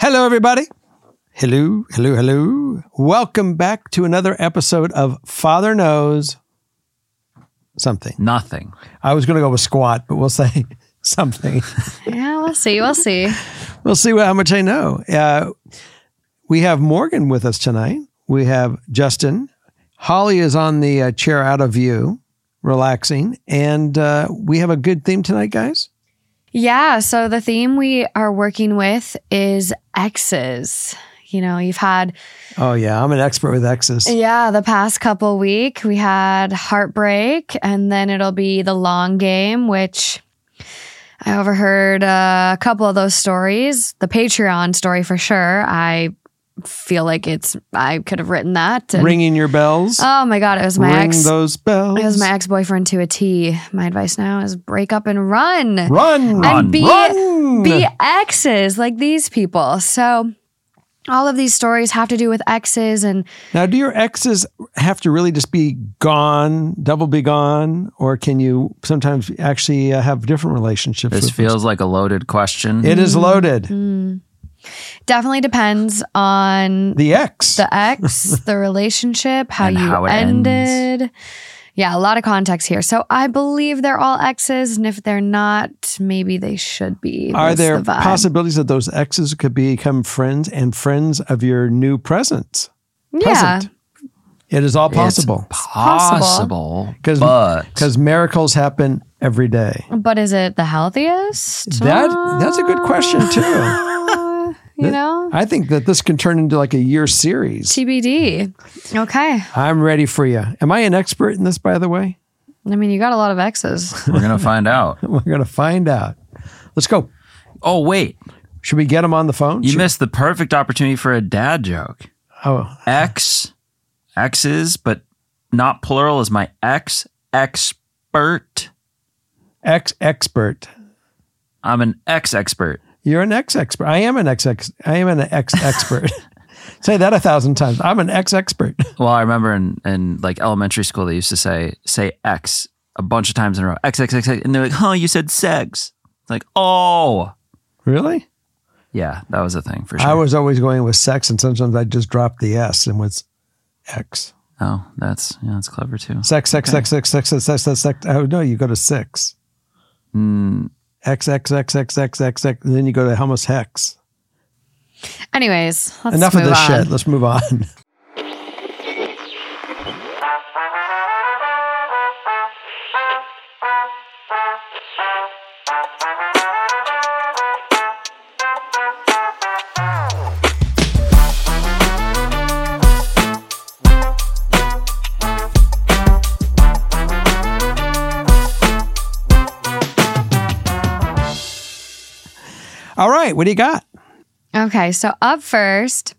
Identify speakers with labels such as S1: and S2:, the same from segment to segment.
S1: Hello, everybody. Hello, hello, hello. Welcome back to another episode of Father Knows Something.
S2: Nothing.
S1: I was going to go with squat, but we'll say something.
S3: Yeah, we'll see. We'll see.
S1: we'll see how much I know. Uh, we have Morgan with us tonight. We have Justin. Holly is on the uh, chair out of view, relaxing. And uh, we have a good theme tonight, guys.
S3: Yeah. So the theme we are working with is exes. You know, you've had
S1: Oh, yeah. I'm an expert with exes.
S3: yeah the past couple week we had heartbreak, and then it'll be the long game, which I overheard uh, a couple of those stories. The Patreon story for sure. I feel like it's I could have written that. and-
S1: Ringing your bells.
S3: oh my god, it was my
S1: Ring
S3: ex.
S1: those bells.
S3: It was my ex boyfriend to a T. My advice now is break up and run.
S1: Run.
S3: and be
S1: Run.
S3: be exes like these people. So all of these stories have to do with exes and
S1: Now, do your exes have to really just be gone, double be gone, or can you sometimes actually uh, have different relationships?
S2: This
S1: with
S2: feels like a loaded question.
S1: It is loaded.
S3: Definitely depends on
S1: The ex.
S3: the ex, the relationship, how
S2: And
S3: you
S2: how it ends.
S3: ended. Yeah, a lot of context here. So I believe they're all exes, and if they're not, maybe they should be.
S1: Are
S3: That's
S1: there
S3: the
S1: possibilities that those exes could become friends and friends of your new present?
S3: Yeah.
S1: present? It is all possible
S2: It's possible,
S1: 'Cause-
S2: but
S1: because miracles happen every day.
S3: But is it the healthiest?
S1: That that's a good question too.
S3: You know,
S1: I think that this can turn into like a year series.
S3: TBD. Okay.
S1: I'm ready for you. Am I an expert in this, by the way?
S3: I mean, you got a lot of exes.
S2: we're gonna find out.
S1: We're gonna find out. Let's go.
S2: Oh wait,
S1: Should we get him on the phone?
S2: you
S1: Should-
S2: missed the perfect opportunity for a dad joke.
S1: Oh,
S2: Ex, exes, but not plural is my ex expert.
S1: ex expert.
S2: I'm an ex expert.
S1: You're an ex expert. I am an ex I am an ex expert. say that a thousand times. I'm an ex expert.
S2: Well, I remember in, in like elementary school, they used to say say X a bunch of times in a row. X X X X, and they're like, "Oh, you said sex." Like, oh,
S1: really?
S2: Yeah, that was a thing for sure.
S1: I was always going with sex, and sometimes I just dropped the S and was X.
S2: Oh, that's yeah, that's clever too.
S1: Sex, sex, okay. sex, sex, sex, sex, sex, sex, sex. Oh no, you go to six.
S2: Mm,
S1: X, X, X, X, X, X, X. And then you go to Helmus hex.
S3: Anyways, let's
S1: Enough of this
S3: on.
S1: shit. Let's move on. right, what do you got?
S3: Okay, so up first,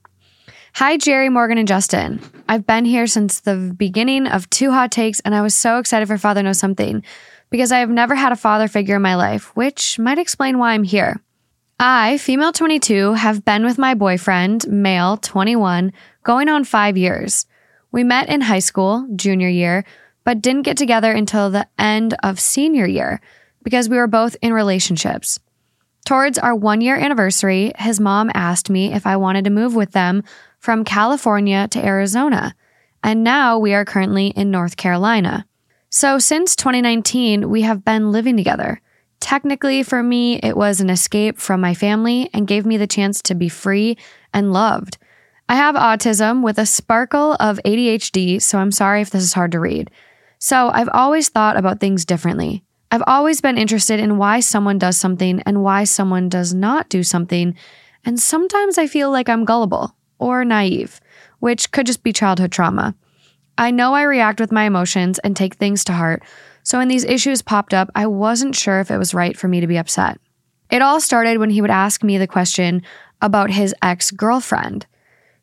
S3: hi Jerry, Morgan, and Justin. I've been here since the beginning of Two Hot Takes, and I was so excited for Father Knows Something because I have never had a father figure in my life, which might explain why I'm here. I, female 22, have been with my boyfriend, male 21, going on five years. We met in high school, junior year, but didn't get together until the end of senior year because we were both in relationships. Towards our one year anniversary, his mom asked me if I wanted to move with them from California to Arizona. And now we are currently in North Carolina. So since 2019, we have been living together, Technically, for me, it was an escape from my family and gave me the chance to be free and loved. I have autism with a sparkle of ADHD, so I'm sorry if this is hard to read. So I've always thought about things differently. I've always been interested in why someone does something and why someone does not do something. And sometimes I feel like I'm gullible or naive, which could just be childhood trauma. I know I react with my emotions and take things to heart, so when these issues popped up, I wasn't sure if it was right for me to be upset. It all started when he would ask me the question about his ex girlfriend.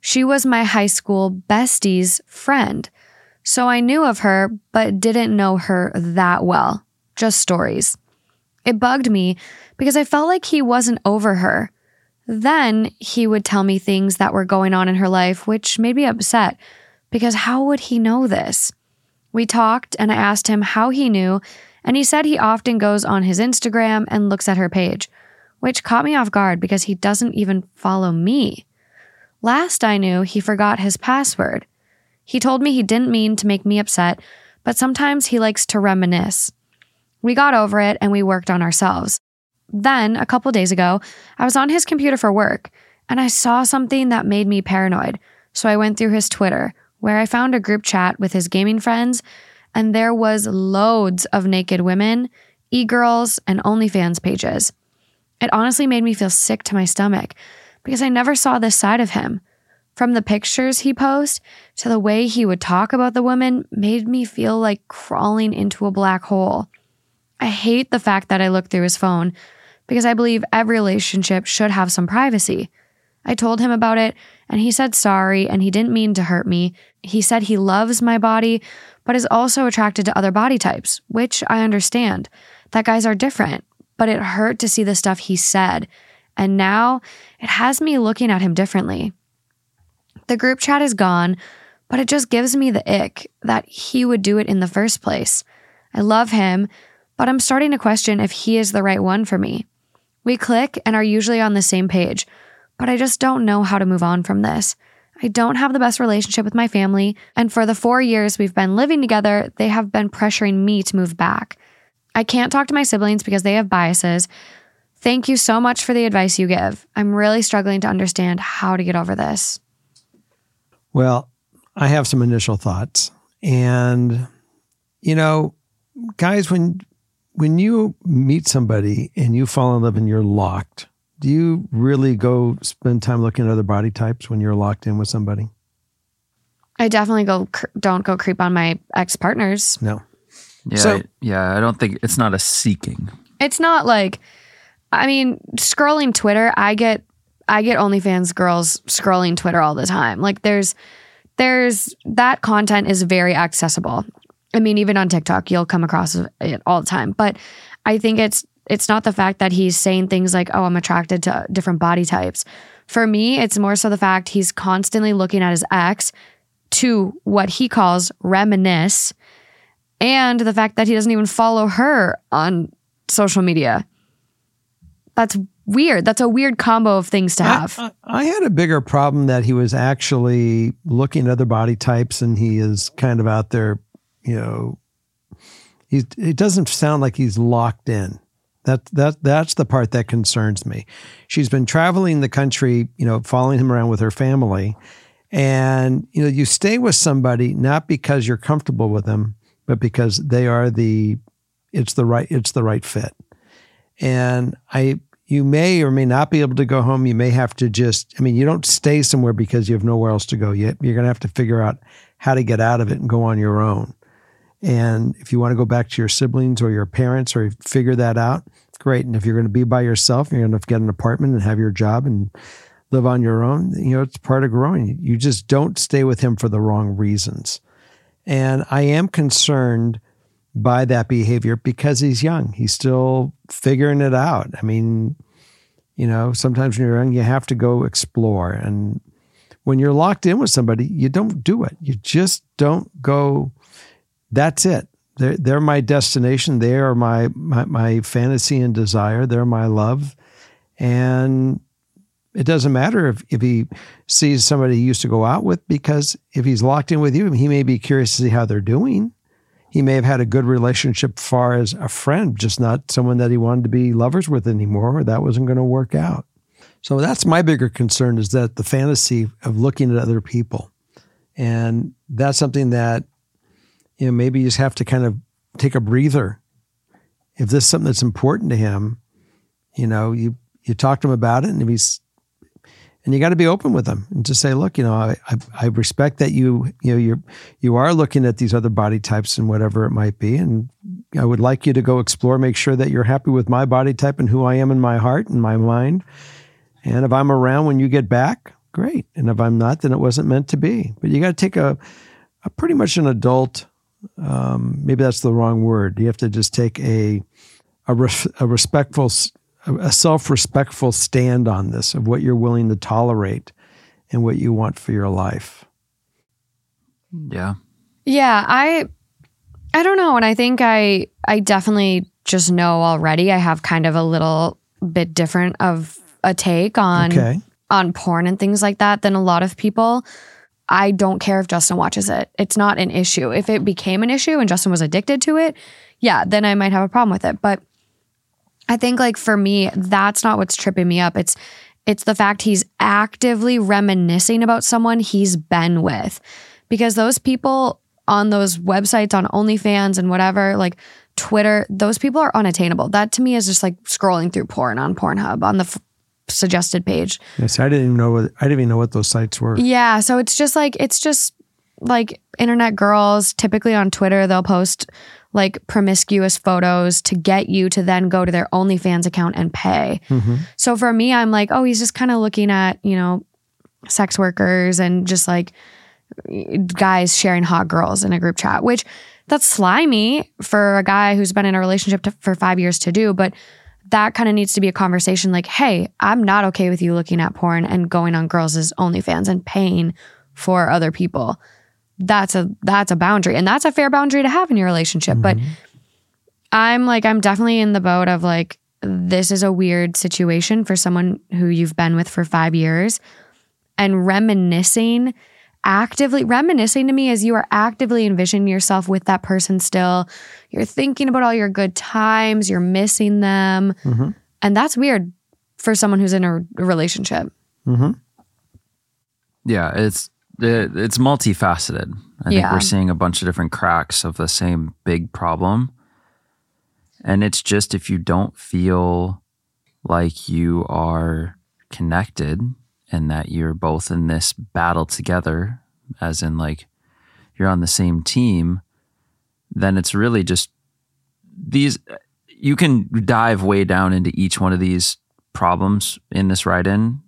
S3: She was my high school bestie's friend. So I knew of her, but didn't know her that well, just stories. It bugged me because I felt like he wasn't over her. Then he would tell me things that were going on in her life, which made me upset because how would he know this? We talked and I asked him how he knew, and he said he often goes on his Instagram and looks at her page, which caught me off guard because he doesn't even follow me. Last I knew, he forgot his password. He told me he didn't mean to make me upset, but sometimes he likes to reminisce. We got over it and we worked on ourselves. Then, a couple days ago, I was on his computer for work and I saw something that made me paranoid. So I went through his Twitter, where I found a group chat with his gaming friends, and there was loads of naked women, e-girls, and OnlyFans pages. It honestly made me feel sick to my stomach because I never saw this side of him. From the pictures he posts to the way he would talk about the women made me feel like crawling into a black hole. I hate the fact that I looked through his phone because I believe every relationship should have some privacy. I told him about it and he said sorry and he didn't mean to hurt me. He said he loves my body, but is also attracted to other body types, which I understand. That guys are different, but it hurt to see the stuff he said. And now it has me looking at him differently. The group chat is gone, but it just gives me the ick that he would do it in the first place. I love him, but I'm starting to question if he is the right one for me. We click and are usually on the same page, but I just don't know how to move on from this. I don't have the best relationship with my family, and for the four years we've been living together, they have been pressuring me to move back. I can't talk to my siblings because they have biases. Thank you so much for the advice you give. I'm really struggling to understand how to get over this.
S1: Well, I have some initial thoughts. And, you know, guys, when when you meet somebody and you fall in love and you're locked, do you really go spend time looking at other body types when you're locked in with somebody?
S3: I definitely go don't go creep on my ex partners.
S1: No.
S2: Yeah,
S1: So-
S2: I- yeah. I don't think it's not a seeking.
S3: It's not like I mean, scrolling Twitter, I get I get OnlyFans girls scrolling Twitter all the time. Like there's there's that content is very accessible. I mean, even on TikTok, you'll come across it all the time. But I think it's it's not the fact that he's saying things like, "Oh, I'm attracted to different body types." For me, it's more so the fact he's constantly looking at his ex to what he calls reminisce, and the fact that he doesn't even follow her on social media. That's weird. That's a weird combo of things to have.
S1: I, I had a bigger problem that he was actually looking at other body types and he is kind of out there, you know, he's, it doesn't sound like he's locked in. That, that, that's the part that concerns me. She's been traveling the country, you know, following him around with her family. And, you know, you stay with somebody not because you're comfortable with them, but because they are the, it's the right, it's the right fit. And I, you may or may not be able to go home. You may have to just, I mean, you don't stay somewhere because you have nowhere else to go yet. You're going to have to figure out how to get out of it and go on your own. And if you want to go back to your siblings or your parents or figure that out, great. And if you're going to be by yourself, you're going to get an apartment and have your job and live on your own, you know, it's part of growing. You just don't stay with him for the wrong reasons. And I am concerned by that behavior because he's young. He's still figuring it out. I mean, you know, sometimes when you're young, you have to go explore. And when you're locked in with somebody, you don't do it. You just don't go, that's it. They're, they're my destination. They are my, my, my fantasy and desire. They're my love. And it doesn't matter if, if he sees somebody he used to go out with, because if he's locked in with you, he may be curious to see how they're doing. he may have had a good relationship far as a friend, just not someone that he wanted to be lovers with anymore, or that wasn't going to work out. So that's my bigger concern is that the fantasy of looking at other people. And that's something that, you know, maybe you just have to kind of take a breather. If this is something that's important to him, you know, you you talk to him about it and if he's and you got to be open with them and just say, look, you know, I, I, I respect that you, you know, you're, you are looking at these other body types and whatever it might be. And I would like you to go explore, make sure that you're happy with my body type and who I am in my heart and my mind. And if I'm around when you get back, great. And if I'm not, then it wasn't meant to be. But you got to take a, a pretty much an adult, um, maybe that's the wrong word. You have to just take a, a, res- a respectful a self-respectful stand on this of what you're willing to tolerate and what you want for your life.
S2: Yeah.
S3: Yeah, I I don't know and I think I I definitely just know already I have kind of a little bit different of a take on
S1: Okay.
S3: on porn and things like that than a lot of people. I don't care if Justin watches it. It's not an issue. If it became an issue and Justin was addicted to it, yeah, then I might have a problem with it. But I think like for me, that's not what's tripping me up. It's it's the fact he's actively reminiscing about someone he's been with. Because those people on those websites on OnlyFans and whatever, like Twitter, those people are unattainable. That to me is just like scrolling through porn on Pornhub on the suggested page.
S1: Yes, I didn't even know what I didn't even know what those sites were.
S3: Yeah, so it's just like it's just like internet girls typically on Twitter they'll post like promiscuous photos to get you to then go to their OnlyFans account and pay. Mm-hmm. So for me I'm like, oh, he's just kind of looking at, you know, sex workers and just like eh, guys sharing hot girls in a group chat, which that's slimy for a guy who's been in a relationship to, for 5 years to do, but that kind of needs to be a conversation like, hey, I'm not okay with you looking at porn and going on girls' OnlyFans and paying for other people. That's a that's a boundary. And that's a fair boundary to have in your relationship. But mm-hmm. I'm like, I'm definitely in the boat of like, this is a weird situation for someone who you've been with for five years. And reminiscing, actively reminiscing to me as you are actively envisioning yourself with that person still. You're thinking about all your good times, you're missing them. Mm-hmm. And that's weird for someone who's in a relationship. Mm-hmm.
S2: Yeah, it's it, it's multifaceted. I think we're seeing a bunch of different cracks of the same big problem. And it's just if you don't feel like you are connected and that you're both in this battle together, as in like you're on the same team, then it's really just these you can dive way down into each one of these problems in this write in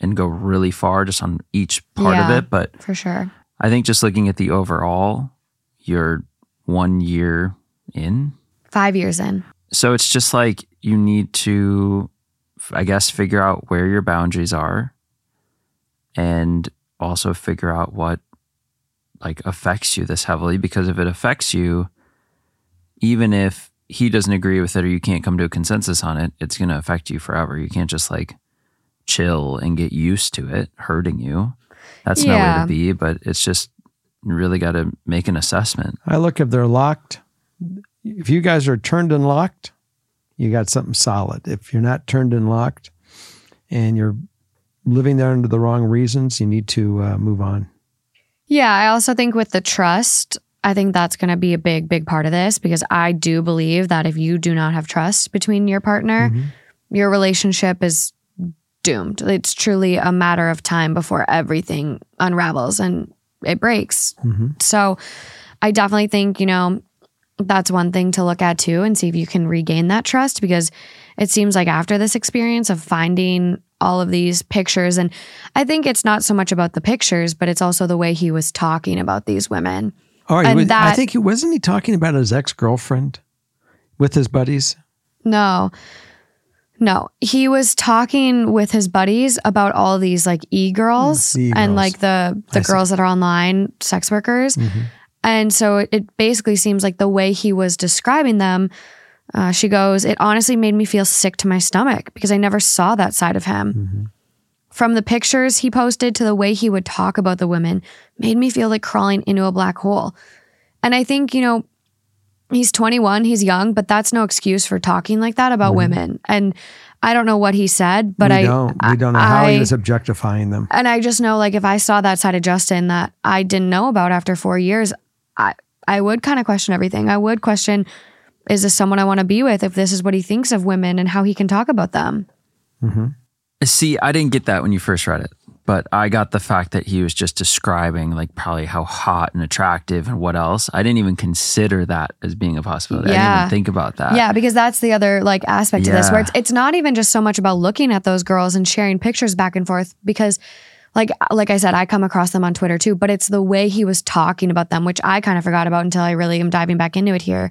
S2: and go really far just on each part of it. But
S3: For sure.
S2: I think just looking at the overall, you're one year in.
S3: Five years in.
S2: So it's just like you need to, I guess, figure out where your boundaries are and also figure out what like affects you this heavily because if it affects you, even if he doesn't agree with it or you can't come to a consensus on it, it's going to affect you forever. You can't just like chill and get used to it hurting you. That's no way to be, but it's just you really got to make an assessment.
S1: I look if they're locked. If you guys are turned and locked, you got something solid. If you're not turned and locked, and you're living there under the wrong reasons, you need to uh, move on.
S3: Yeah, I also think with the trust, I think that's going to be a big, big part of this because I do believe that if you do not have trust between your partner, your relationship is doomed. It's truly a matter of time before everything unravels and it breaks. So I definitely think, you know, that's one thing to look at too and see if you can regain that trust because it seems like after this experience of finding all of these pictures and I think it's not so much about the pictures but it's also the way he was talking about these women.
S1: Right,
S3: And
S1: was- I think he wasn't he talking about his ex girlfriend with his buddies.
S3: No. No, he was talking with his buddies about all these like e-girls
S1: mm,
S3: and like the the
S1: I see.
S3: girls that are online sex workers. Mm-hmm. And so it basically seems like the way he was describing them, uh, she goes, it honestly made me feel sick to my stomach because I never saw that side of him. From the pictures he posted to the way he would talk about the women, made me feel like crawling into a black hole. And I think, you know, he's 21, he's young, but that's no excuse for talking like that about women. And I don't know what he said, but
S1: we
S3: I
S1: don't. We don't know how
S3: I-
S1: he was objectifying them.
S3: and I just know like if I saw that side of Justin that I didn't know about after four years, I I would kind of question everything. I would question, is this someone I want to be with if this is what he thinks of women and how he can talk about them? Mm-hmm.
S2: See, I didn't get that when you first read it, but I got the fact that he was just describing like probably how hot and attractive and what else. I didn't even consider that as being a possibility. I didn't
S3: Yeah.
S2: even think about that.
S3: Yeah, because that's the other like aspect of this where it's, it's not even just so much about looking at those girls and sharing pictures back and forth because like like I said I come across them on Twitter too, but it's the way he was talking about them which I kind of forgot about until I really am diving back into it here.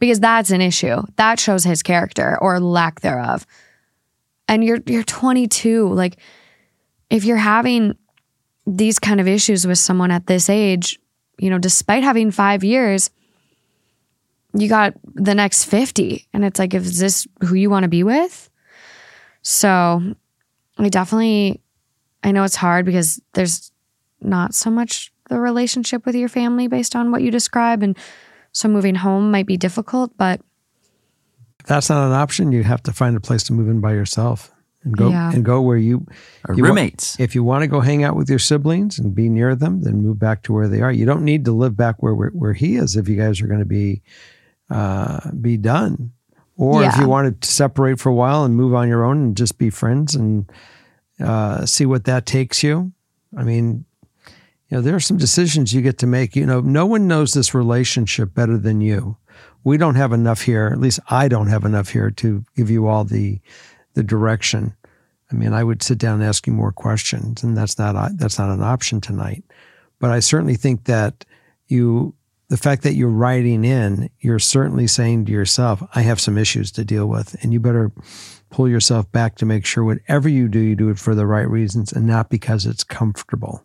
S3: Because that's an issue. That shows his character or lack thereof. And you're you're 22, like if you're having these kind of issues with someone at this age, you know, despite having 5 years, you got the next 50 and it's like is this who you want to be with so i definitely i know it's hard because there's not so much the relationship with your family based on what you describe and so moving home might be difficult but
S1: If that's not an option, you have to find a place to move in by yourself and go
S3: Yeah.
S1: and go where you
S2: Or
S1: you wa-
S2: roommates.
S1: if you want to go hang out with your siblings and be near them, then move back to where they are. You don't need to live back where where, where he is if you guys are going to be uh, be done. Or if you wanted to separate for a while and move on your own and just be friends and uh, see what that takes you. I mean, you know, there are some decisions you get to make. You know, no one knows this relationship better than you. We don't have enough here. At least I don't have enough here to give you all the the direction. I mean, I would sit down and ask you more questions, and that's not that's not an option tonight. But I certainly think that you, the fact that you're writing in, you're certainly saying to yourself, "I have some issues to deal with," and you better pull yourself back to make sure whatever you do, you do it for the right reasons and not because it's comfortable.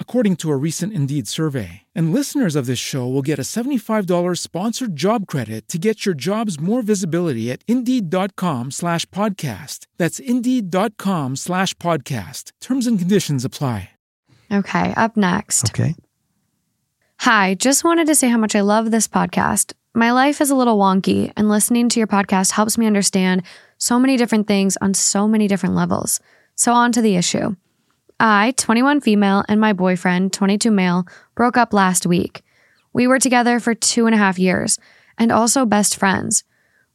S4: according to a recent Indeed survey. And listeners of this show will get a $75 sponsored job credit to get your jobs more visibility at Indeed.com slash podcast. That's Indeed.com slash podcast. Terms and conditions apply.
S3: okay up next
S1: Okay.
S3: Hi, just wanted to say how much I love this podcast. My life is a little wonky, and listening to your podcast helps me understand so many different things on so many different levels. So, on to the issue. I, 21 female, and my boyfriend, 22 male, broke up last week. We were together for two and a half years and also best friends.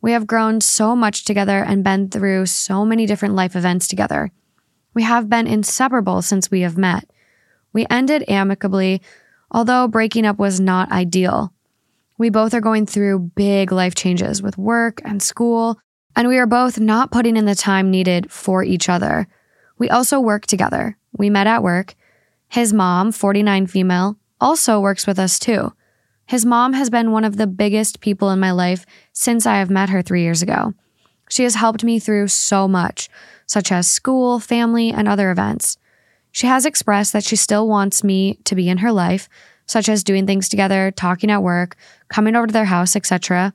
S3: We have grown so much together and been through so many different life events together. We have been inseparable since we have met. We ended amicably, although breaking up was not ideal. We both are going through big life changes with work and school, and we are both not putting in the time needed for each other. We also work together. We met at work. His mom, 49 female, also works with us too. His mom has been one of the biggest people in my life since I have met her three years ago. She has helped me through so much, such as school, family, and other events. She has expressed that she still wants me to be in her life, such as doing things together, talking at work, coming over to their house, etc.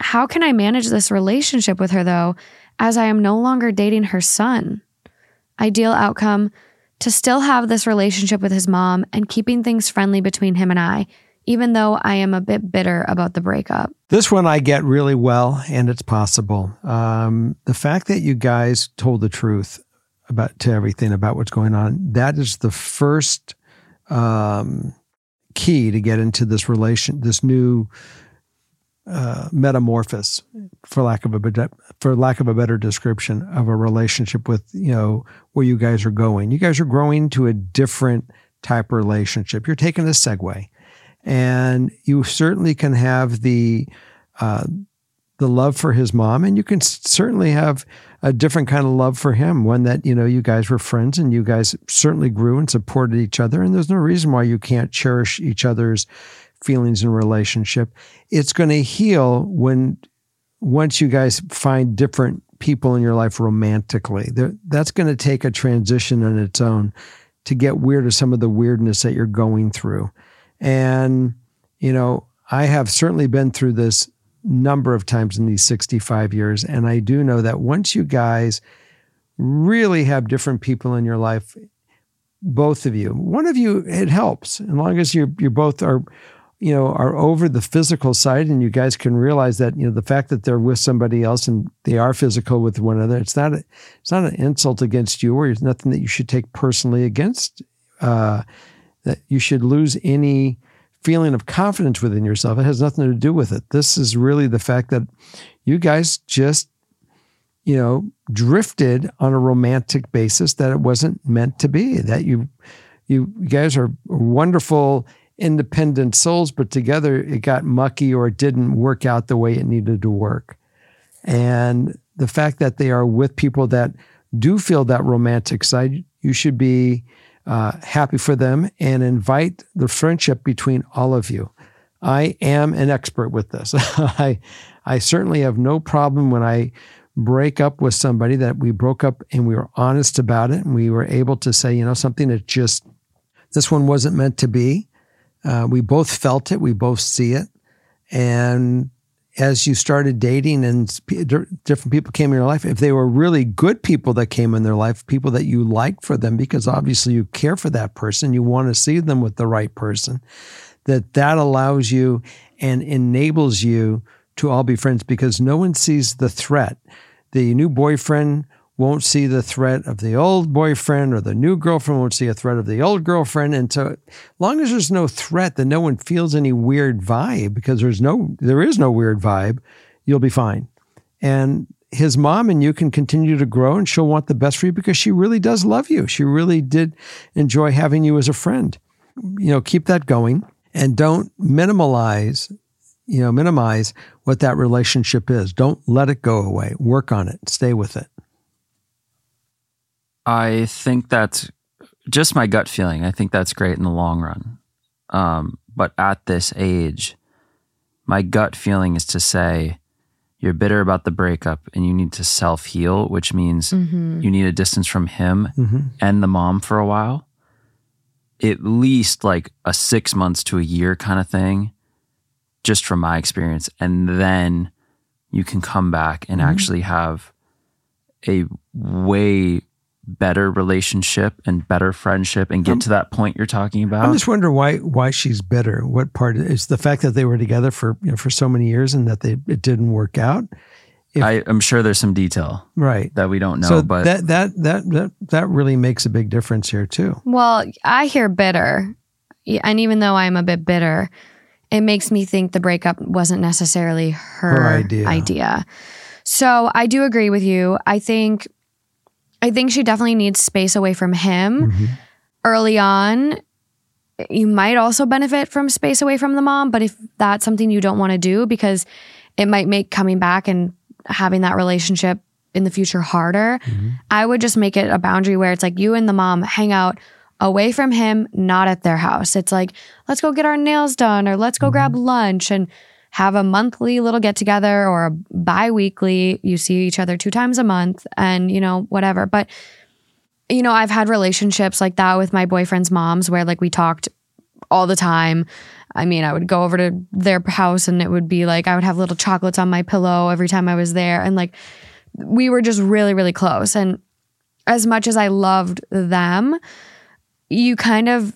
S3: How can I manage this relationship with her though, as I am no longer dating her son? Ideal outcome to still have this relationship with his mom and keeping things friendly between him and I, even though I am a bit bitter about the breakup.
S1: This one I get really well, and it's possible. Um, the fact that you guys told the truth about to everything about what's going on, that is the first um, key to get into this relation, this new uh, metamorphosis, for lack of a for lack of a better description of a relationship with you know where you guys are going. You guys are growing to a different type of relationship. You're taking a segue and you certainly can have the uh, the love for his mom, and you can certainly have a different kind of love for him. One that you know you guys were friends, and you guys certainly grew and supported each other. And there's no reason why you can't cherish each other's feelings and relationship. It's going to heal when once you guys find different people in your life romantically. That's going to take a transition on its own to get weird of some of the weirdness that you're going through. And, you know, I have certainly been through this number of times in these 65 years. And I do know that once you guys really have different people in your life, both of you, one of you, it helps. As long as you're, you both are you know are over the physical side and you guys can realize that you know the fact that they're with somebody else and they are physical with one another it's not a, it's not an insult against you or it's nothing that you should take personally against uh, that you should lose any feeling of confidence within yourself. It has nothing to do with it. This is really the fact that you guys just you know drifted on a romantic basis that it wasn't meant to be that you you guys are wonderful independent souls, but together it got mucky or it didn't work out the way it needed to work. And the fact that they are with people that do feel that romantic side, you should be uh, happy for them and invite the friendship between all of you. I am an expert with this. I, I certainly have no problem when I break up with somebody that we broke up and we were honest about it and we were able to say, you know, something that just, this one wasn't meant to be. Uh, we both felt it, we both see it. And as you started dating and different people came in your life, if they were really good people that came in their life, people that you liked for them, because obviously you care for that person, you want to see them with the right person, that that allows you and enables you to all be friends because no one sees the threat. The new boyfriend won't see the threat of the old boyfriend or the new girlfriend won't see a threat of the old girlfriend. And so long as there's no threat that no one feels any weird vibe because there's no there is no weird vibe you'll be fine. And his mom and you can continue to grow and she'll want the best for you because she really does love you. She really did enjoy having you as a friend. You know keep that going and don't minimalize you know minimize what that relationship is. Don't let it go away. Work on it. Stay with it
S2: I think that's just my gut feeling. I think that's great in the long run. Um, but at this age, my gut feeling is to say you're bitter about the breakup and you need to self heal, which means mm-hmm. you need a distance from him mm-hmm. and the mom for a while. At least like a six months to a year kind of thing, just from my experience. And then you can come back and mm-hmm. actually have a way better relationship and better friendship and get um, to that point you're talking about.
S1: I'm just wondering why why she's bitter. What part is the fact that they were together for you know for so many years and that they it didn't work out?
S2: If, I, am sure there's some detail
S1: right
S2: that we don't know,
S1: so
S2: but
S1: that, that that that that really makes a big difference here too.
S3: Well, I hear bitter, and even though I'm a bit bitter, it makes me think the breakup wasn't necessarily her, her idea. idea. So I do agree with you. I think I think she definitely needs space away from him mm-hmm. early on. You might also benefit from space away from the mom, but if that's something you don't want to do because it might make coming back and having that relationship in the future harder, mm-hmm. I would just make it a boundary where it's like you and the mom hang out away from him, not at their house. It's like, let's go get our nails done or let's go mm-hmm. grab lunch and have a monthly little get together or a bi weekly. You see each other two times a month and, you know, whatever. But, you know, I've had relationships like that with my boyfriend's moms where like we talked all the time. I mean, I would go over to their house and it would be like I would have little chocolates on my pillow every time I was there. And like we were just really, really close. And as much as I loved them, you kind of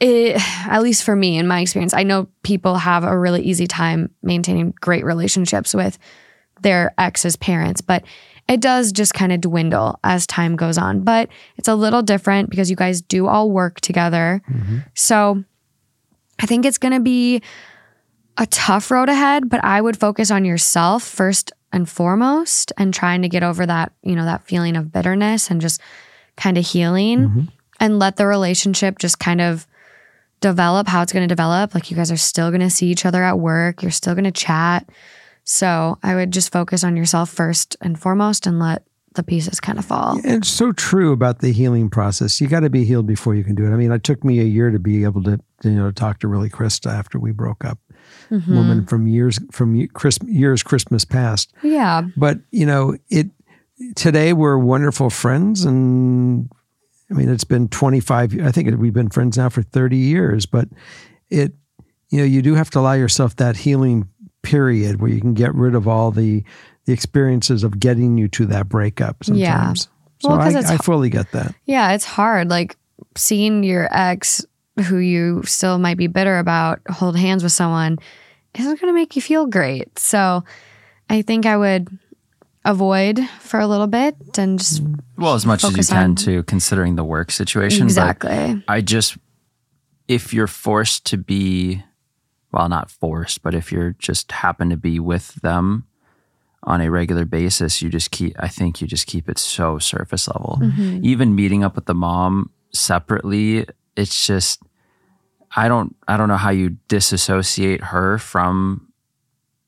S3: it, at least for me in my experience, I know people have a really easy time maintaining great relationships with their ex's parents, but it does just kind of dwindle as time goes on. But it's a little different because you guys do all work together. Mm-hmm. So I think it's going to be a tough road ahead, but I would focus on yourself first and foremost and trying to get over that, you know, that feeling of bitterness and just kind of healing mm-hmm. and let the relationship just kind of develop how it's going to develop. Like you guys are still going to see each other at work, you're still going to chat. So I would just focus on yourself first and foremost and let the pieces kind of fall.
S1: It's so true about the healing process. You got to be healed before you can do it. I mean, it took me a year to be able to, you know, talk to really Krista after we broke up.
S3: Mm-hmm.
S1: Woman from years from Chris, years Christmas past.
S3: Yeah.
S1: But you know, it today we're wonderful friends, and I mean, it's been twenty five. I think we've been friends now for thirty years. But it, you know, you do have to allow yourself that healing period where you can get rid of all the the experiences of getting you to that breakup sometimes.
S3: Yeah.
S1: So
S3: Well,
S1: I,
S3: it's
S1: I fully get that.
S3: Yeah, it's hard. Like seeing your ex, who you still might be bitter about, hold hands with someone isn't going to make you feel great. So I think I would avoid for a little bit and just
S2: Well, as much as you can
S3: on-
S2: to considering the work situation. but
S3: exactly.
S2: I just, if you're forced to be, well, not forced, but if you're just happen to be with them on a regular basis, you just keep, I think you just keep it so surface level.
S3: Mm-hmm.
S2: Even meeting up with the mom separately, it's just, I don't, I don't know how you disassociate her from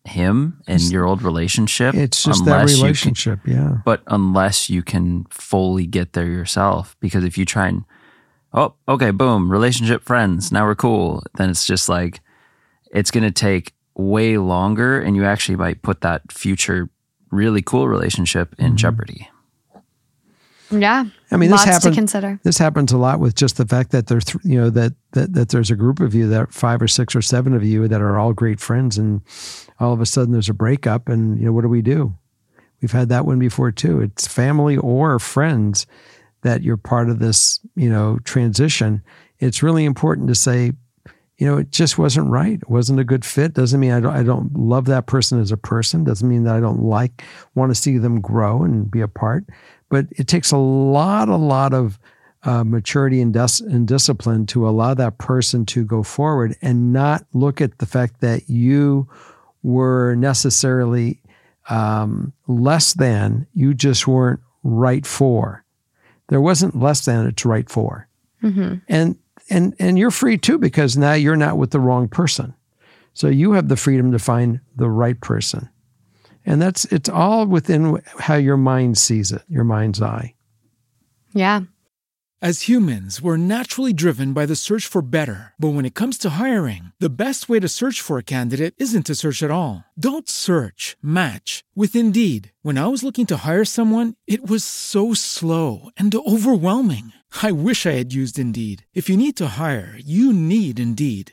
S2: him and your old relationship.
S1: It's just that
S2: you can-
S1: relationship. yeah.
S2: but unless you can fully get there yourself because if you try and oh okay boom relationship friends now we're cool then it's just like it's going to take way longer and you actually might put that future really cool relationship in mm-hmm. jeopardy
S3: Yeah.
S1: I mean, this
S3: lots to consider.
S1: This happens a lot with just the fact that there's, you know, that, that that there's a group of you that five or six or seven of you that are all great friends, and all of a sudden there's a breakup, and you know, what do we do? We've had that one before too. It's family or friends that you're part of this, you know, transition. It's really important to say, you know, it just wasn't right. It wasn't a good fit. Doesn't mean I don't, I don't love that person as a person. Doesn't mean that I don't like, want to see them grow and be a part. But it takes a lot, a lot of uh, maturity and, dis- and discipline to allow that person to go forward and not look at the fact that you were necessarily um, less than, you just weren't right for. There wasn't less than, it's right for. And and and you're free too because now you're not with the wrong person. So you have the freedom to find the right person and that's it's all within how your mind sees it your mind's eye
S3: Yeah.
S4: As humans, we're naturally driven by the search for better. But when it comes to hiring, the best way to search for a candidate isn't to search at all. Don't search, match with Indeed. When I was looking to hire someone, it was so slow and overwhelming. I wish I had used Indeed. If you need to hire, you need Indeed.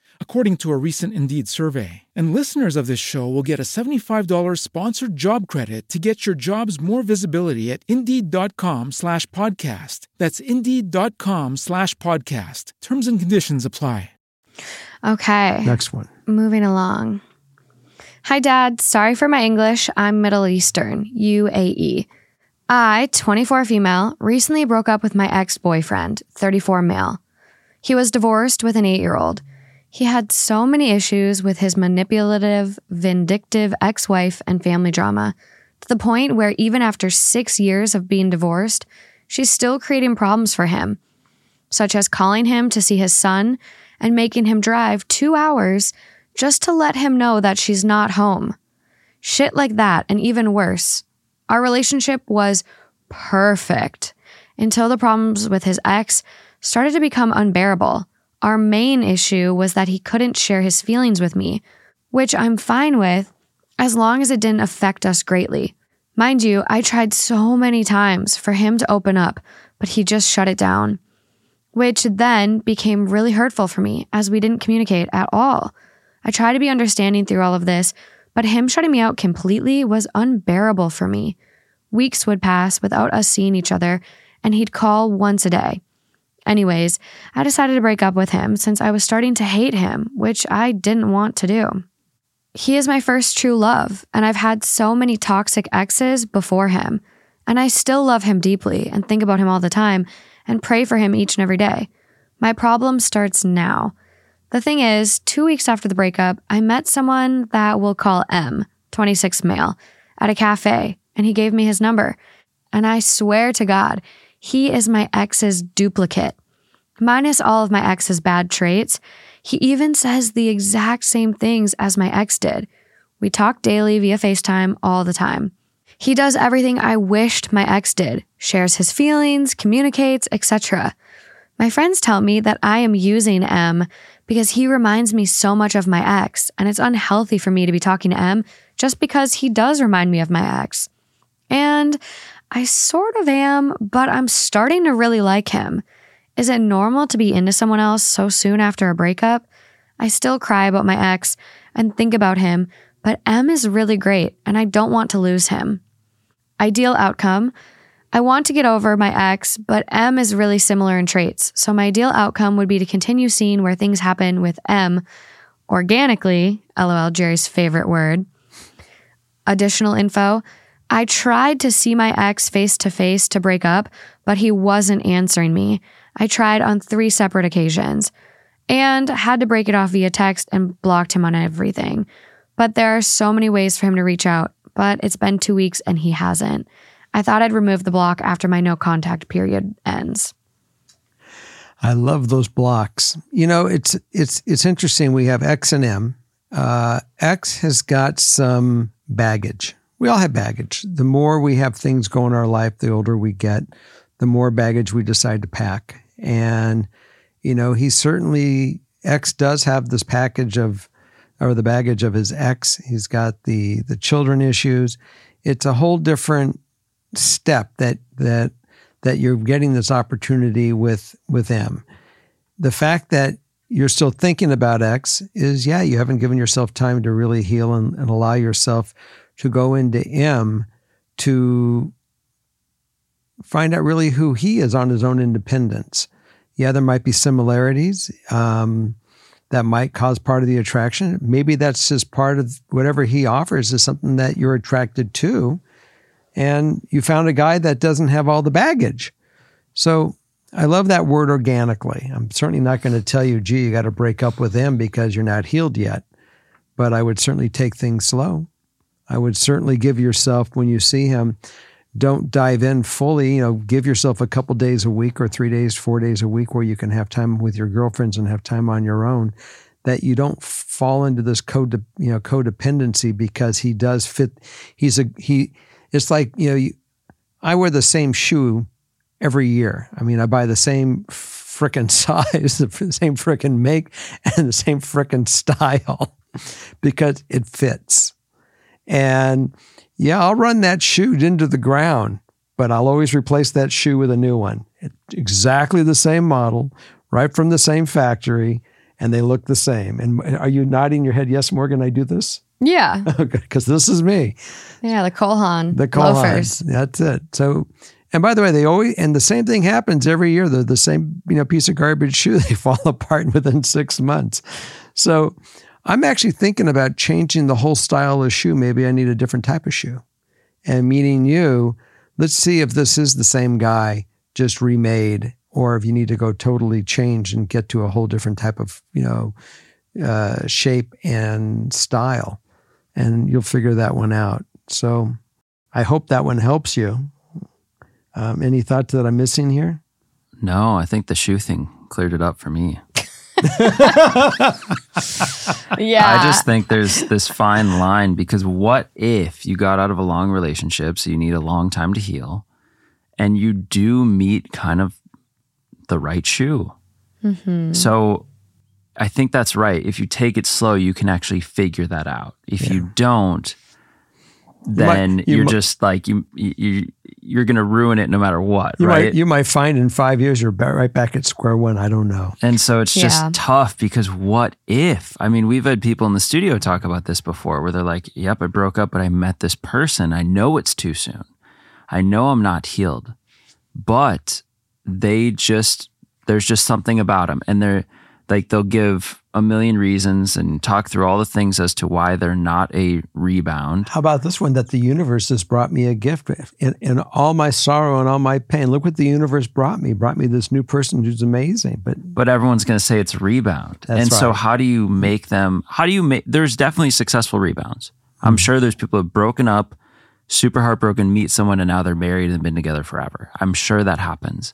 S4: according to a recent Indeed survey. And listeners of this show will get a $75 sponsored job credit to get your jobs more visibility at Indeed.com slash podcast. That's Indeed.com slash podcast. Terms and conditions apply.
S3: Okay.
S1: next one
S3: Moving along. Hi, Dad. Sorry for my English. I'm Middle Eastern, UAE. I, 24 female, recently broke up with my ex boyfriend, 34 male. He was divorced with an eight year old. He had so many issues with his manipulative, vindictive ex wife and family drama, to the point where even after six years of being divorced, she's still creating problems for him, such as calling him to see his son and making him drive two hours just to let him know that she's not home. Shit like that, and even worse. Our relationship was perfect until the problems with his ex started to become unbearable. Our main issue was that he couldn't share his feelings with me, which I'm fine with as long as it didn't affect us greatly. Mind you, I tried so many times for him to open up, but he just shut it down which then became really hurtful for me as we didn't communicate at all. I tried to be understanding through all of this, but him shutting me out completely was unbearable for me. Weeks would pass without us seeing each other, and he'd call once a day. Anyways, I decided to break up with him since I was starting to hate him, which I didn't want to do. He is my first true love, and I've had so many toxic exes before him. And I still love him deeply and think about him all the time and pray for him each and every day. My problem starts now. The thing is, two weeks after the breakup, I met someone that we'll call M, 26 male, at a cafe, and he gave me his number. And I swear to God, he is my ex's duplicate. Minus all of my ex's bad traits, he even says the exact same things as my ex did. We talk daily via FaceTime all the time. He does everything I wished my ex did, shares his feelings, communicates, etc. My friends tell me that I am using M because he reminds me so much of my ex, and it's unhealthy for me to be talking to M just because he does remind me of my ex. And I sort of am, but I'm starting to really like him. Is it normal to be into someone else so soon after a breakup? I still cry about my ex and think about him, but M is really great and I don't want to lose him. Ideal outcome I want to get over my ex, but M is really similar in traits. So my ideal outcome would be to continue seeing where things happen with M organically, lol, Jerry's favorite word. Additional info I tried to see my ex face to face to break up, but he wasn't answering me. I tried on three separate occasions and had to break it off via text and blocked him on everything. But there are so many ways for him to reach out, but it's been two weeks and he hasn't. I thought I'd remove the block after my no contact period ends.
S1: I love those blocks. You know, it's it's it's interesting. We have X and M. Uh, X has got some baggage. We all have baggage. The more we have things go in our life, the older we get, the more baggage we decide to pack. And you know, he certainly X does have this package of or the baggage of his ex. He's got the the children issues. It's a whole different step that that that you're getting this opportunity with with M. The fact that you're still thinking about X is yeah, you haven't given yourself time to really heal and, and allow yourself to go into M to find out really who he is on his own independence. Yeah, there might be similarities um, that might cause part of the attraction. Maybe that's just part of whatever he offers is something that you're attracted to and you found a guy that doesn't have all the baggage. So I love that word organically. I'm certainly not going to tell you, gee, you got to break up with him because you're not healed yet. But I would certainly take things slow. I would certainly give yourself, when you see him, don't dive in fully. You know, give yourself a couple days a week or three days, four days a week where you can have time with your girlfriends and have time on your own. That you don't fall into this code, you know, codependency because he does fit. He's a he it's like you know you, I wear the same shoe every year. I mean, I buy the same frickin' size, the same frickin' make, and the same frickin' style because it fits. And yeah, I'll run that shoe into the ground, but I'll always replace that shoe with a new one. It's exactly the same model, right from the same factory, and they look the same. And are you nodding your head? Yes, Morgan, I do this.
S3: Yeah.
S1: Okay, because this is me.
S3: Yeah, the Cole Haan.
S1: The Cole Haans. That's it. So, and by the way, they always and the same thing happens every year. They're the same, you know, piece of garbage shoe. They fall apart within six months. So, I'm actually thinking about changing the whole style of shoe. Maybe I need a different type of shoe. And meeting you, let's see if this is the same guy, just remade, or if you need to go totally change and get to a whole different type of, you know, uh, shape and style and you'll figure that one out. So I hope that one helps you. Um, any thoughts that I'm missing here?
S2: No, I think the shoe thing cleared it up for me.
S3: Yeah.
S2: I just think there's this fine line because what if you got out of a long relationship, so you need a long time to heal, and you do meet kind of the right shoe? Mm-hmm. So I think that's right. If you take it slow, you can actually figure that out. If yeah. you don't, then you are just like you you you're going to ruin it no matter what,
S1: you
S2: right?
S1: Might, you might find in five years you're right back at square one. I don't know.
S2: And so it's yeah. just tough because what if? I mean, we've had people in the studio talk about this before, where they're like, "Yep, I broke up, but I met this person. I know it's too soon. I know I'm not healed, but they just there's just something about them, and they're." Like they'll give a million reasons and talk through all the things as to why they're not a rebound.
S1: How about this one that the universe has brought me a gift in, in all my sorrow and all my pain? Look what the universe brought me. Brought me this new person who's amazing. But
S2: But everyone's going to say it's a rebound. And so how do you make them how do you make there's definitely successful rebounds.
S1: Hmm.
S2: I'm sure there's people who have broken up, super heartbroken, meet someone and now they're married and been together forever. I'm sure that happens.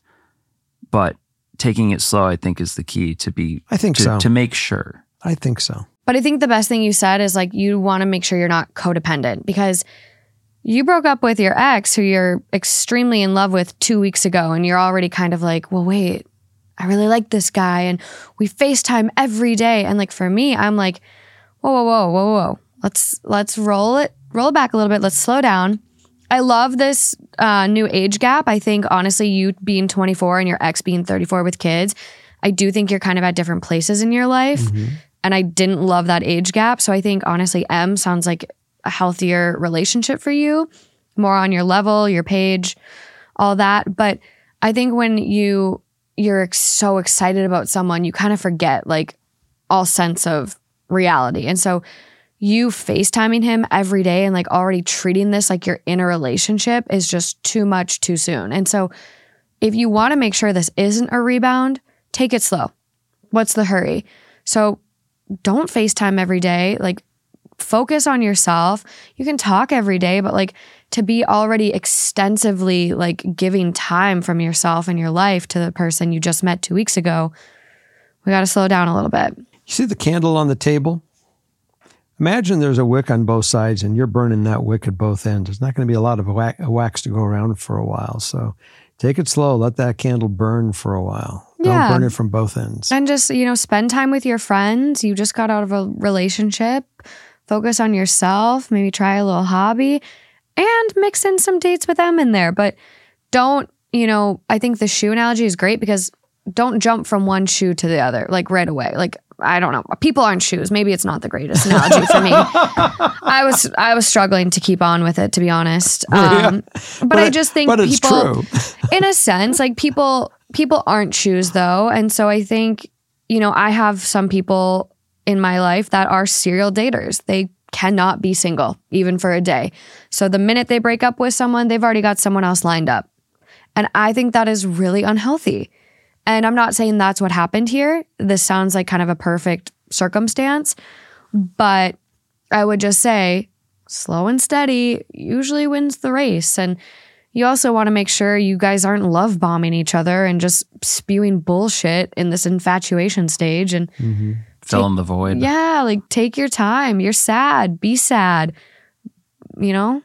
S2: But taking it slow I think is the key to be
S1: I think
S2: to,
S1: so.
S2: to make sure.
S1: I think so.
S3: But I think the best thing you said is like you want to make sure you're not codependent because you broke up with your ex who you're extremely in love with two weeks ago and you're already kind of like, well, wait, I really like this guy and we FaceTime every day. And like for me, I'm like, whoa, whoa, whoa, whoa, whoa. Let's let's roll it, roll it back a little bit. Let's slow down. I love this uh, new age gap. I think honestly, you being 24 and your ex being 34 with kids, I do think you're kind of at different places in your life. And I didn't love that age gap. So I think honestly, M sounds like a healthier relationship for you, more on your level, your page, all that. But I think when you you're ex- so excited about someone, you kind of forget like all sense of reality. And so you FaceTiming him every day and like already treating this like you're in a relationship is just too much too soon. And so if you want to make sure this isn't a rebound, take it slow. What's the hurry? So don't FaceTime every day. Like focus on yourself. You can talk every day, but like to be already extensively like giving time from yourself and your life to the person you just met two weeks ago, we got to slow down a little bit.
S1: You see the candle on the table? Imagine there's a wick on both sides and you're burning that wick at both ends. There's not going to be a lot of wax to go around for a while. So take it slow. Let that candle burn for a while.
S3: Yeah.
S1: Don't burn it from both ends.
S3: And just, you know, spend time with your friends. You just got out of a relationship. Focus on yourself. Maybe try a little hobby and mix in some dates with them in there. But don't, you know, I think the shoe analogy is great because don't jump from one shoe to the other like right away. Like, I don't know. People aren't shoes. Maybe it's not the greatest analogy for me. I was I was struggling to keep on with it to be honest. Um, but, I just think
S1: but it's
S3: people
S1: true.
S3: in a sense like people people aren't shoes though and so i think you know i have some people in my life that are serial daters they cannot be single even for a day so the minute they break up with someone they've already got someone else lined up and i think that is really unhealthy and i'm not saying that's what happened here this sounds like kind of a perfect circumstance but i would just say slow and steady usually wins the race and you also want to make sure you guys aren't love bombing each other and just spewing bullshit in this infatuation stage. And mm-hmm.
S2: Fill in the void.
S3: yeah, like take your time. You're sad. Be sad. You know,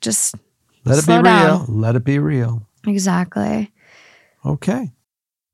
S3: just
S1: Let it be
S3: down.
S1: real. Let it be real.
S3: exactly.
S1: Okay.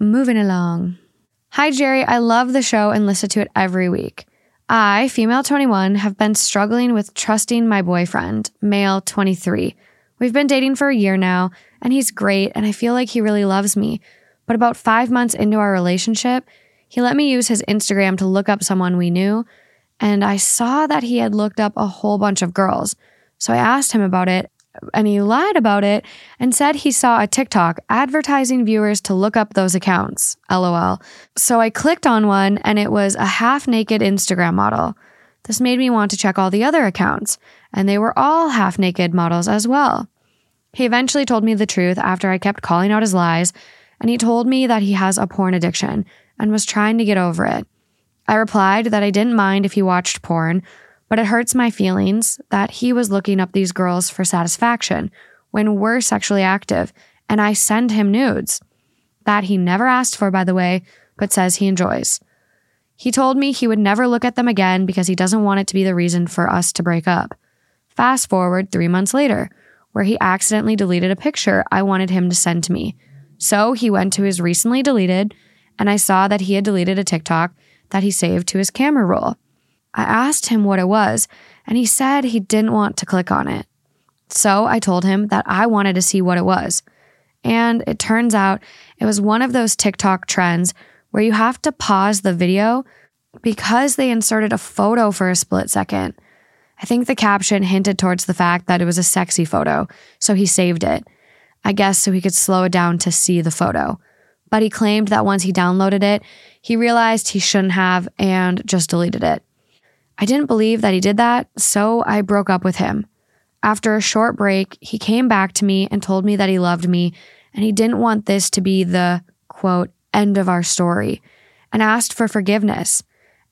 S3: Moving along. Hi, Jerry. I love the show and listen to it every week. I, female 21, have been struggling with trusting my boyfriend, male 23. We've been dating for a year now, and he's great, and I feel like he really loves me. But about five months into our relationship, he let me use his Instagram to look up someone we knew, and I saw that he had looked up a whole bunch of girls. So I asked him about it, and he lied about it and said he saw a TikTok advertising viewers to look up those accounts. LOL. So I clicked on one and it was a half naked Instagram model. This made me want to check all the other accounts, and they were all half naked models as well. He eventually told me the truth after I kept calling out his lies, and he told me that he has a porn addiction and was trying to get over it. I replied that I didn't mind if he watched porn, but it hurts my feelings that he was looking up these girls for satisfaction when we're sexually active and I send him nudes. That he never asked for, by the way, but says he enjoys. He told me he would never look at them again because he doesn't want it to be the reason for us to break up. Fast forward three months later, where he accidentally deleted a picture I wanted him to send to me. So he went to his recently deleted, and I saw that he had deleted a TikTok that he saved to his camera roll. I asked him what it was, and he said he didn't want to click on it. So I told him that I wanted to see what it was. And it turns out it was one of those TikTok trends where you have to pause the video because they inserted a photo for a split second. I think the caption hinted towards the fact that it was a sexy photo, so he saved it. I guess so he could slow it down to see the photo. But he claimed that once he downloaded it, he realized he shouldn't have and just deleted it. I didn't believe that he did that, so I broke up with him. After a short break, he came back to me and told me that he loved me and he didn't want this to be the quote end of our story and asked for forgiveness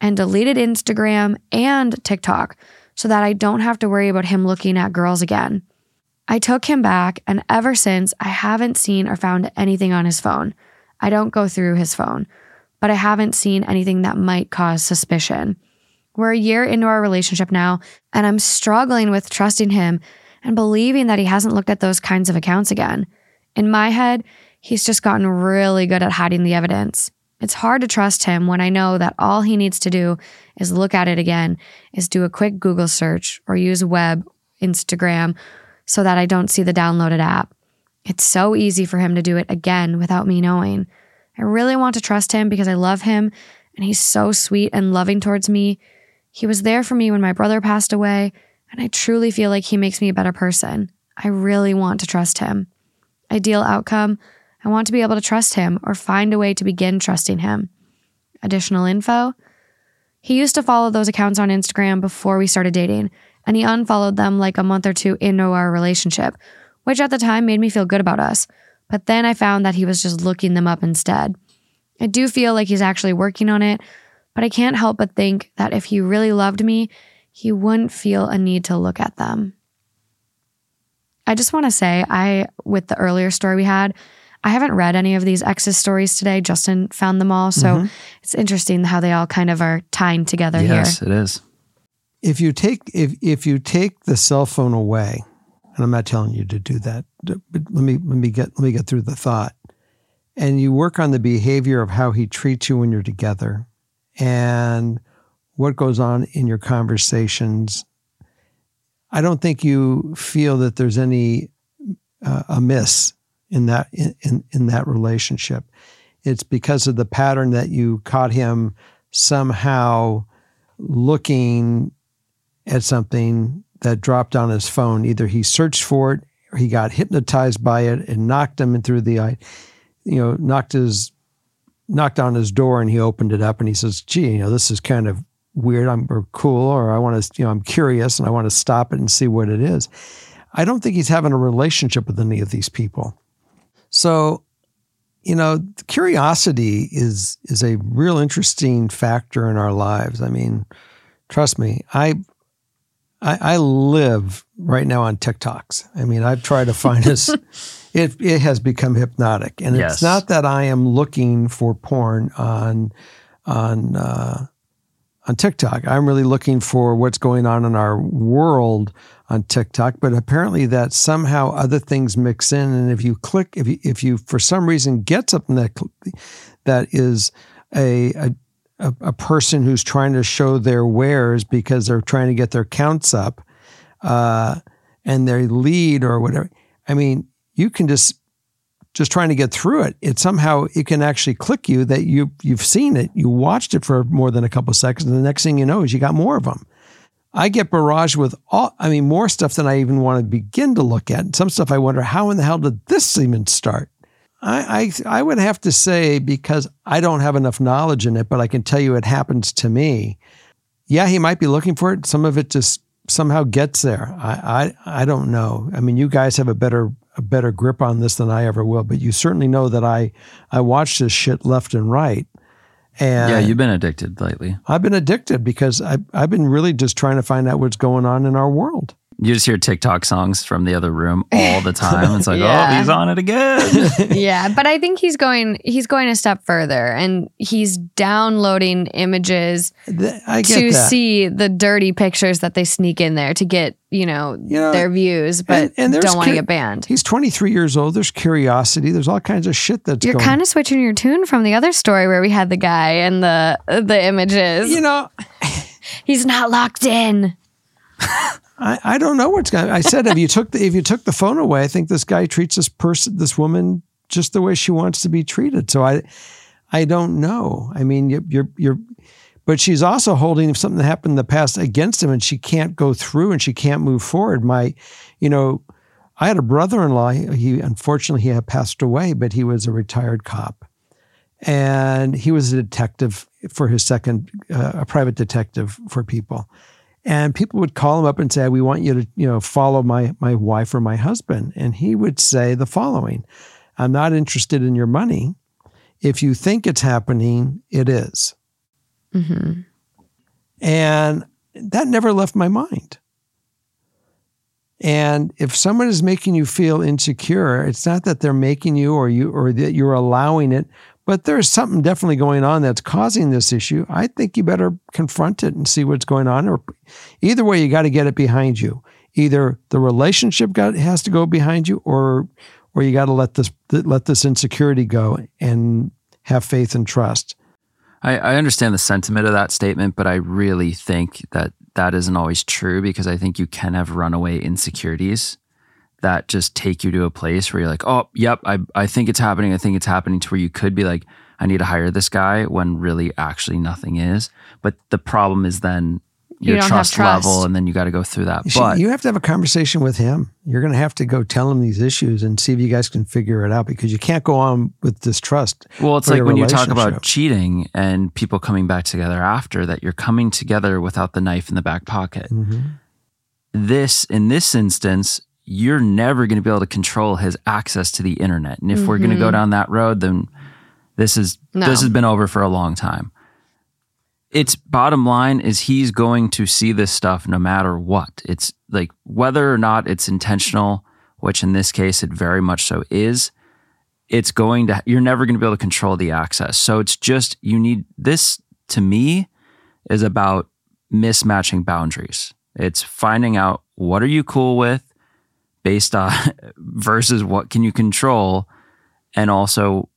S3: and deleted Instagram and TikTok so that I don't have to worry about him looking at girls again. I took him back, and ever since, I haven't seen or found anything on his phone. I don't go through his phone, but I haven't seen anything that might cause suspicion. We're a year into our relationship now, and I'm struggling with trusting him and believing that he hasn't looked at those kinds of accounts again. In my head, he's just gotten really good at hiding the evidence. It's hard to trust him when I know that all he needs to do is look at it again, is do a quick Google search or use web, Instagram, so that I don't see the downloaded app. It's so easy for him to do it again without me knowing. I really want to trust him because I love him and he's so sweet and loving towards me. He was there for me when my brother passed away, and I truly feel like he makes me a better person. I really want to trust him. Ideal outcome I want to be able to trust him or find a way to begin trusting him. Additional info He used to follow those accounts on Instagram before we started dating, and he unfollowed them like a month or two into our relationship, which at the time made me feel good about us. But then I found that he was just looking them up instead. I do feel like he's actually working on it, but I can't help but think that if he really loved me, he wouldn't feel a need to look at them. I just want to say, I, with the earlier story we had, I haven't read any of these exes stories today. Justin found them all. So mm-hmm. it's interesting how they all kind of are tying together
S2: yes,
S3: here.
S2: Yes, it is.
S1: If you take if if you take the cell phone away, and I'm not telling you to do that, but let me let me get let me get through the thought. And you work on the behavior of how he treats you when you're together and what goes on in your conversations. I don't think you feel that there's any uh, amiss in that in, in that relationship. It's because of the pattern that you caught him somehow looking at something that dropped on his phone. Either he searched for it or he got hypnotized by it and knocked him through the eye, you know, knocked his knocked on his door and he opened it up and he says, gee, you know, this is kind of weird I'm, or cool, or I want to, you know, I'm curious and I want to stop it and see what it is. I don't think he's having a relationship with any of these people. So, you know, curiosity is is a real interesting factor in our lives. I mean, trust me, I I, I live right now on TikToks. I mean, I've tried to find this. It it has become hypnotic, and yes. it's not that I am looking for porn on on uh, on TikTok. I'm really looking for what's going on in our world on TikTok, but apparently that somehow other things mix in. And if you click, if you, if you for some reason get something that that is a, a a, person who's trying to show their wares because they're trying to get their counts up, uh, and their lead or whatever. I mean, you can just just trying to get through it. It somehow it can actually click you that you you've seen it, you watched it for more than a couple seconds, and the next thing you know is you got more of them. I get barraged with all, I mean, more stuff than I even want to begin to look at. And some stuff I wonder, how in the hell did this even start? I, I, I would have to say, because I don't have enough knowledge in it, but I can tell you it happens to me. Yeah, he might be looking for it. Some of it just somehow gets there. I, I, I don't know. I mean, you guys have a better a better grip on this than I ever will, but you certainly know that I I watch this shit left and right, And
S2: yeah, you've been addicted lately.
S1: I've been addicted because I, I've been really just trying to find out what's going on in our world.
S2: You just hear TikTok songs from the other room all the time. It's like, oh,
S3: Yeah.
S2: oh, he's on it again.
S3: yeah, but I think he's going he's going a step further and he's downloading images
S1: Th- I get
S3: to
S1: that.
S3: see the dirty pictures that they sneak in there to get, you know,
S1: You know,
S3: their views, but
S1: and- and
S3: don't want to
S1: cu-
S3: get banned.
S1: He's 23 years old. There's curiosity. There's all kinds of shit that's
S3: You're kind of switching your tune from the other story where we had the guy and the the images.
S1: You know,
S3: He's not locked in.
S1: I, I don't know what's going. I said if you took the if you took the phone away, I think this guy treats this person, this woman, just the way she wants to be treated. So I, I don't know. I mean, you, you're you're, but she's also holding something that happened in the past against him, and she can't go through and she can't move forward. My, you know, I had a brother-in-law. He unfortunately he had passed away, but he was a retired cop, and he was a detective for his second, uh, a private detective for people and people would call him up and say we want you to you know follow my my wife or my husband and he would say the following i'm not interested in your money if you think it's happening it is."
S3: Mm-hmm.
S1: and that never left my mind and if someone is making you feel insecure it's not that they're making you or you or that you're allowing it but there's something definitely going on that's causing this issue. I think you better confront it and see what's going on or either way you got to get it behind you. Either the relationship got has to go behind you or or you got to let this let this insecurity go and have faith and trust.
S2: I, I understand the sentiment of that statement, but I really think that that isn't always true because I think you can have runaway insecurities that just take you to a place where you're like, oh, yep, I, I think it's happening. I think it's happening to where you could be like, I need to hire this guy when really actually nothing is. But the problem is then your
S3: don't
S2: trust,
S3: trust.
S2: level, and then you got to go through that.
S1: You
S2: But
S1: you have to have a conversation with him. You're going to have to go tell him these issues and see if you guys can figure it out because you can't go on with distrust.
S2: Well, it's like when you talk about cheating and people coming back together after that, you're coming together without the knife in the back pocket.
S1: Mm-hmm.
S2: This, in this instance, you're never going to be able to control his access to the internet. And if we're going to go mm-hmm. down that road, then this is
S3: No.
S2: this has been over for a long time. Its bottom line is he's going to see this stuff no matter what. It's like whether or not it's intentional, which in this case it very much so is it's going to you're never going to be able to control the access so it's just you need this to me is about mismatching boundaries it's finding out what are you cool with based on versus what can you control and also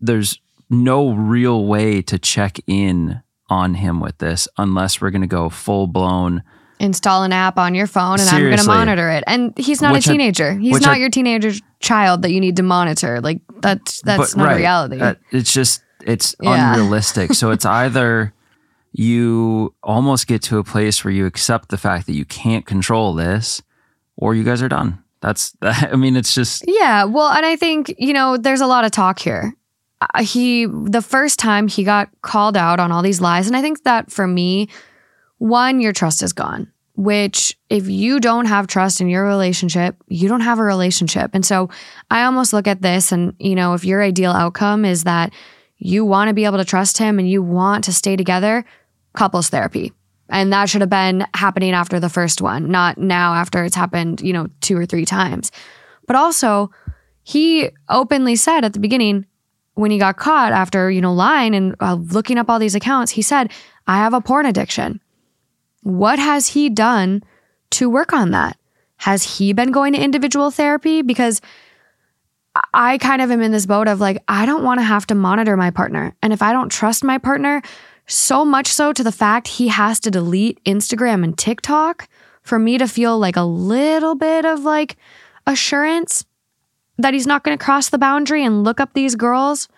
S2: there's no real way to check in on him with this unless we're going to go full blown
S3: Install an app on your phone and I'm going to monitor it. And he's not
S2: Which
S3: a
S2: I-
S3: teenager. he's not
S2: I-
S3: your teenager child that you need to monitor. Like that's that's
S2: But,
S3: not
S2: right,
S3: reality.
S2: uh, it's just it's
S3: Yeah.
S2: unrealistic. so it's either you almost get to a place where you accept the fact that you can't control this, or you guys are done. That's I mean, it's just
S3: Yeah, well, and I think you know there's a lot of talk here. Uh, he the first time he got called out on all these lies, and I think that for me, one, your trust is gone. Which, if you don't have trust in your relationship, you don't have a relationship. And so, I almost look at this, and you know, if your ideal outcome is that you want to be able to trust him and you want to stay together, couples therapy. And that should have been happening after the first one, not now after it's happened, you know, two or three times. But also, he openly said at the beginning when he got caught after, you know, lying and uh, looking up all these accounts, he said, I have a porn addiction. What has he done to work on that? Has he been going to individual therapy? Because I kind of am in this boat of like, I don't want to have to monitor my partner. And if I don't trust my partner, so much so to the fact he has to delete Instagram and TikTok for me to feel like a little bit of like assurance that he's not going to cross the boundary and look up these girls.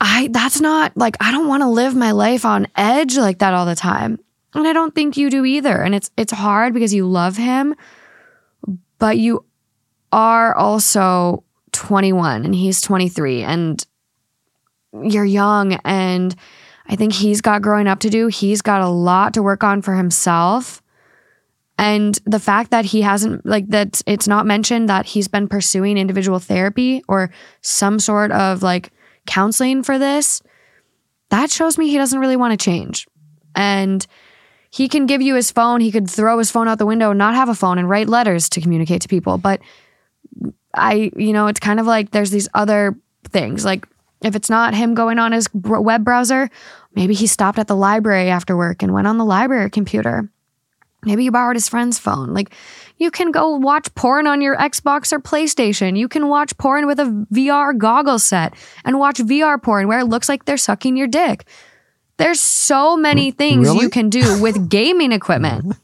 S3: I that's not like I don't want to live my life on edge like that all the time. And I don't think you do either. And it's it's hard because you love him, but you are also 21 and he's 23 and you're young and I think he's got growing up to do. He's got a lot to work on for himself. And the fact that he hasn't, like, that it's not mentioned that he's been pursuing individual therapy or some sort of like counseling for this, that shows me he doesn't really want to change. And he can give you his phone, he could throw his phone out the window, not have a phone, and write letters to communicate to people. But I, you know, it's kind of like there's these other things. Like if it's not him going on his web browser, maybe he stopped at the library after work and went on the library computer. Maybe you borrowed his friend's phone. Like you can go watch porn on your Xbox or PlayStation. You can watch porn with a VR goggle set and watch VR porn where it looks like they're sucking your dick. There's so many things
S1: Really?
S3: you can do with gaming equipment.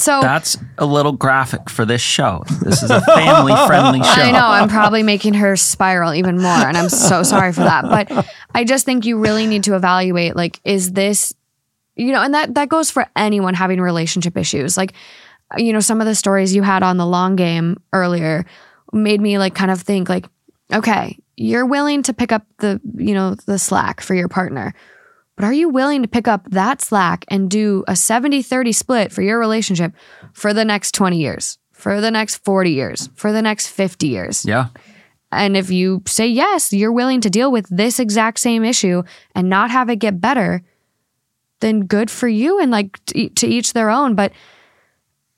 S3: So
S2: That's a little graphic for this show. This is a family friendly show.
S3: I know I'm probably making her spiral even more, and I'm so sorry for that. But I just think you really need to evaluate like, is this, you know, and that that goes for anyone having relationship issues. Like, you know, some of the stories you had on the long game earlier made me like kind of think like, okay, you're willing to pick up the, you know, the slack for your partner. But are you willing to pick up that slack and do a 70 30 split for your relationship for the next 20 years, for the next 40 years, for the next 50 years?
S2: Yeah.
S3: And if you say yes, you're willing to deal with this exact same issue and not have it get better, then good for you and like to, to each their own. But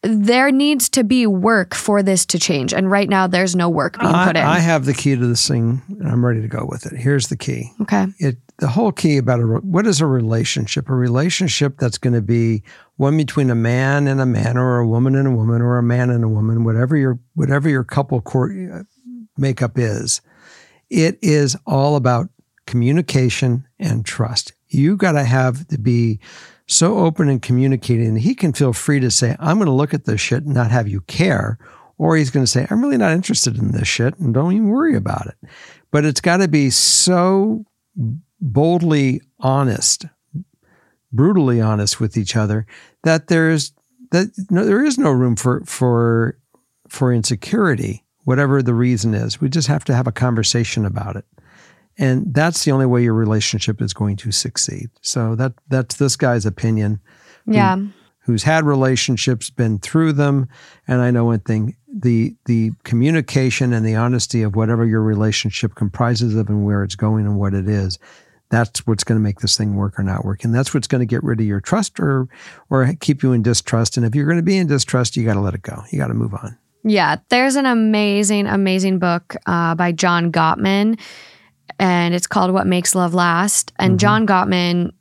S3: there needs to be work for this to change. And right now, there's no work being
S1: I,
S3: put in.
S1: I have the key to this thing, and I'm ready to go with it. Here's the key.
S3: okay.
S1: It the whole key about a what is a relationship? A relationship that's going to be one between a man and a man, or a woman and a woman, or a man and a woman, whatever your whatever your couple court uh, makeup is. It is all about communication and trust. You got to have to be so open and communicating. And he can feel free to say, I'm going to look at this shit and not have you care. Or he's going to say, I'm really not interested in this shit and don't even worry about it. But it's got to be so boldly honest, brutally honest with each other that there's that no, there is no room for for for insecurity, whatever the reason is. We just have to have a conversation about it. And that's the only way your relationship is going to succeed. So that that's this guy's opinion
S3: Yeah.
S1: who's had relationships, been through them, and I know one thing: the the communication and the honesty of whatever your relationship comprises of and where it's going and what it is. That's what's going to make this thing work or not work, and that's what's going to get rid of your trust or or keep you in distrust. And if you're going to be in distrust, you got to let it go. You got to move on.
S3: Yeah, there's an amazing, amazing book uh, by John Gottman, and it's called What Makes Love Last. And mm-hmm. John Gottman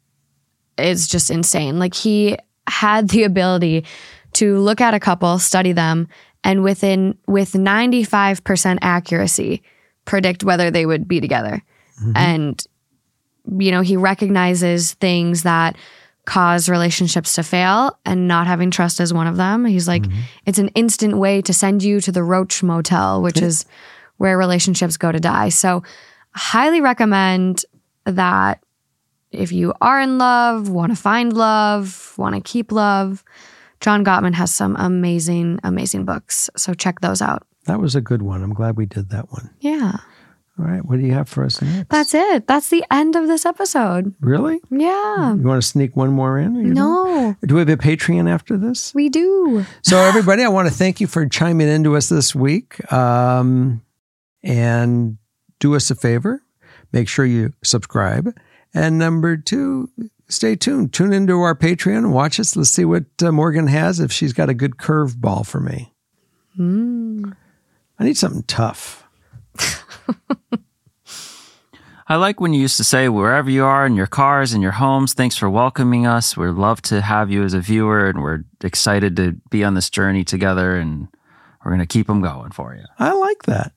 S3: is just insane. Like, he had the ability to look at a couple, study them, and within with 95% accuracy, predict whether they would be together. Mm-hmm. And, you know, he recognizes things that cause relationships to fail and not having trust is one of them. He's like, mm-hmm. it's an instant way to send you to the Roach Motel, which is where relationships go to die. So, highly recommend that if you are in love, want to find love, want to keep love, John Gottman has some amazing, amazing books. So, check those out.
S1: That was a good one. I'm glad we did that one.
S3: Yeah.
S1: All right, what do you have for us next?
S3: That's it. That's the end of this episode.
S1: really.
S3: Yeah.
S1: You want to sneak one more in? or you don't?
S3: No,
S1: Do we have a Patreon after this?
S3: we do.
S1: So, everybody, I want to thank you for chiming into us this week. Um, and do us a favor make sure you subscribe. And number two, stay tuned. Tune into our Patreon and watch us. Let's see what uh, Morgan has if she's got a good curveball for me.
S3: Mm.
S1: I need something tough.
S2: I like when you used to say, wherever you are in your cars and your homes, thanks for welcoming us. We'd love to have you as a viewer, and we're excited to be on this journey together, and we're going to keep them going for you.
S1: I like that.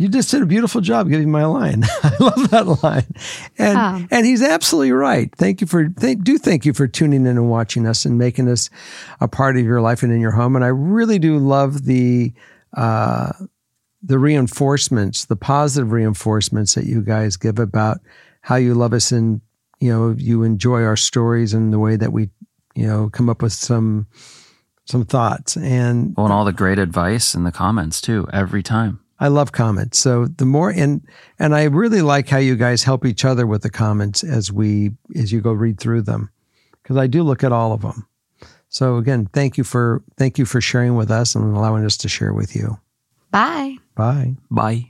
S1: You just did a beautiful job giving my line. I love that line, and
S3: Oh.
S1: and he's absolutely right. Thank you for thank, do thank you for tuning in and watching us and making us a part of your life and in your home. And I really do love the uh, the reinforcements, the positive reinforcements that you guys give about how you love us and you know you enjoy our stories and the way that we you know come up with some some thoughts and
S2: Well, and all the great advice in the comments too, every time.
S1: I love comments. So the more and and I really like how you guys help each other with the comments as we as you go read through them because I do look at all of them. So again, thank you for thank you for sharing with us and allowing us to share with you.
S3: Bye.
S1: Bye.
S2: Bye.